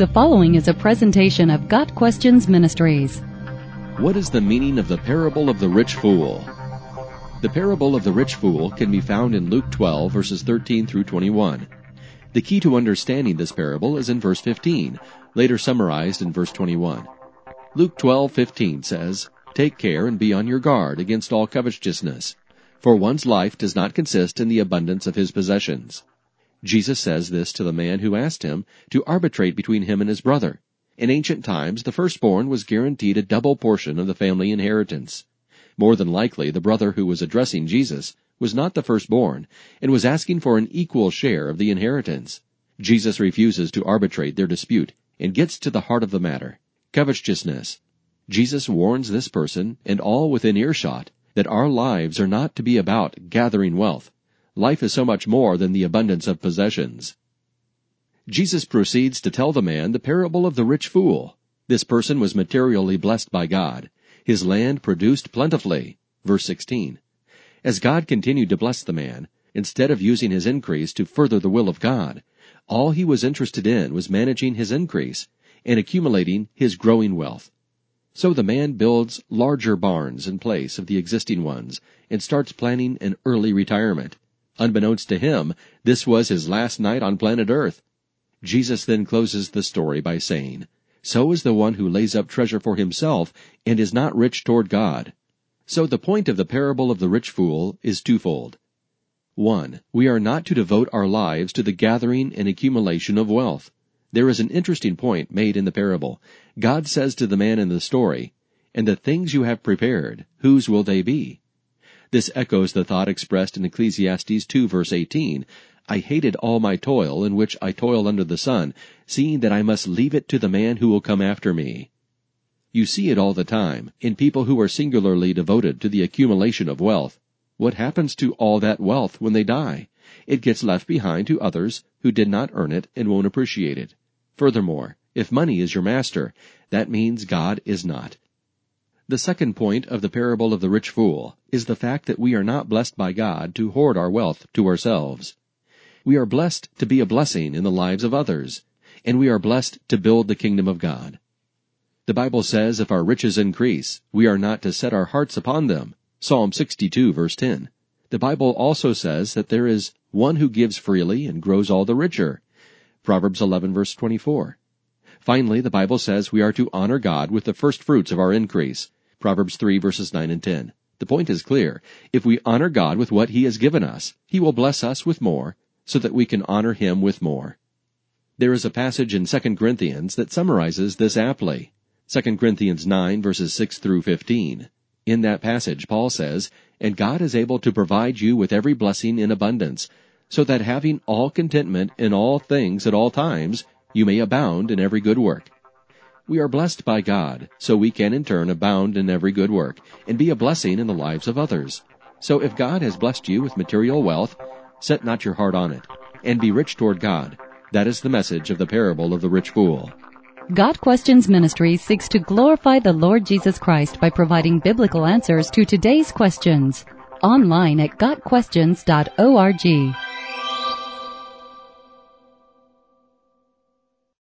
The following is a presentation of Got Questions Ministries. What is the meaning of the parable of the rich fool? The parable of the rich fool can be found in Luke 12 verses 13 through 21. The key to understanding this parable is in verse 15, later summarized in verse 21. Luke 12:15 says, "Take care and be on your guard against all covetousness, for one's life does not consist in the abundance of his possessions." Jesus says this to the man who asked him to arbitrate between him and his brother. In ancient times, the firstborn was guaranteed a double portion of the family inheritance. More than likely, the brother who was addressing Jesus was not the firstborn and was asking for an equal share of the inheritance. Jesus refuses to arbitrate their dispute and gets to the heart of the matter covetousness. Jesus warns this person and all within earshot that our lives are not to be about gathering wealth, Life is so much more than the abundance of possessions. Jesus proceeds to tell the man the parable of the rich fool. This person was materially blessed by God. His land produced plentifully. Verse 16. As God continued to bless the man, instead of using his increase to further the will of God, all he was interested in was managing his increase and accumulating his growing wealth. So the man builds larger barns in place of the existing ones and starts planning an early retirement. Unbeknownst to him, this was his last night on planet Earth. Jesus then closes the story by saying, So is the one who lays up treasure for himself and is not rich toward God. So the point of the parable of the rich fool is twofold. 1. We are not to devote our lives to the gathering and accumulation of wealth. There is an interesting point made in the parable. God says to the man in the story, And the things you have prepared, whose will they be? This echoes the thought expressed in Ecclesiastes 2 verse 18. I hated all my toil in which I toil under the sun, seeing that I must leave it to the man who will come after me. You see it all the time in people who are singularly devoted to the accumulation of wealth. What happens to all that wealth when they die? It gets left behind to others who did not earn it and won't appreciate it. Furthermore, if money is your master, that means God is not. The second point of the parable of the rich fool is the fact that we are not blessed by God to hoard our wealth to ourselves. We are blessed to be a blessing in the lives of others, and we are blessed to build the kingdom of God. The Bible says if our riches increase, we are not to set our hearts upon them. Psalm 62 verse 10. The Bible also says that there is one who gives freely and grows all the richer. Proverbs 11 verse 24. Finally, the Bible says we are to honor God with the first fruits of our increase. Proverbs 3 verses 9 and 10. The point is clear. If we honor God with what He has given us, He will bless us with more, so that we can honor Him with more. There is a passage in 2 Corinthians that summarizes this aptly. 2 Corinthians 9 verses 6 through 15. In that passage, Paul says, And God is able to provide you with every blessing in abundance, so that having all contentment in all things at all times, you may abound in every good work. We are blessed by God, so we can in turn abound in every good work and be a blessing in the lives of others. So if God has blessed you with material wealth, set not your heart on it, and be rich toward God. That is the message of the parable of the rich fool. Got Questions Ministry seeks to glorify the Lord Jesus Christ by providing biblical answers to today's questions. Online at GotQuestions.org.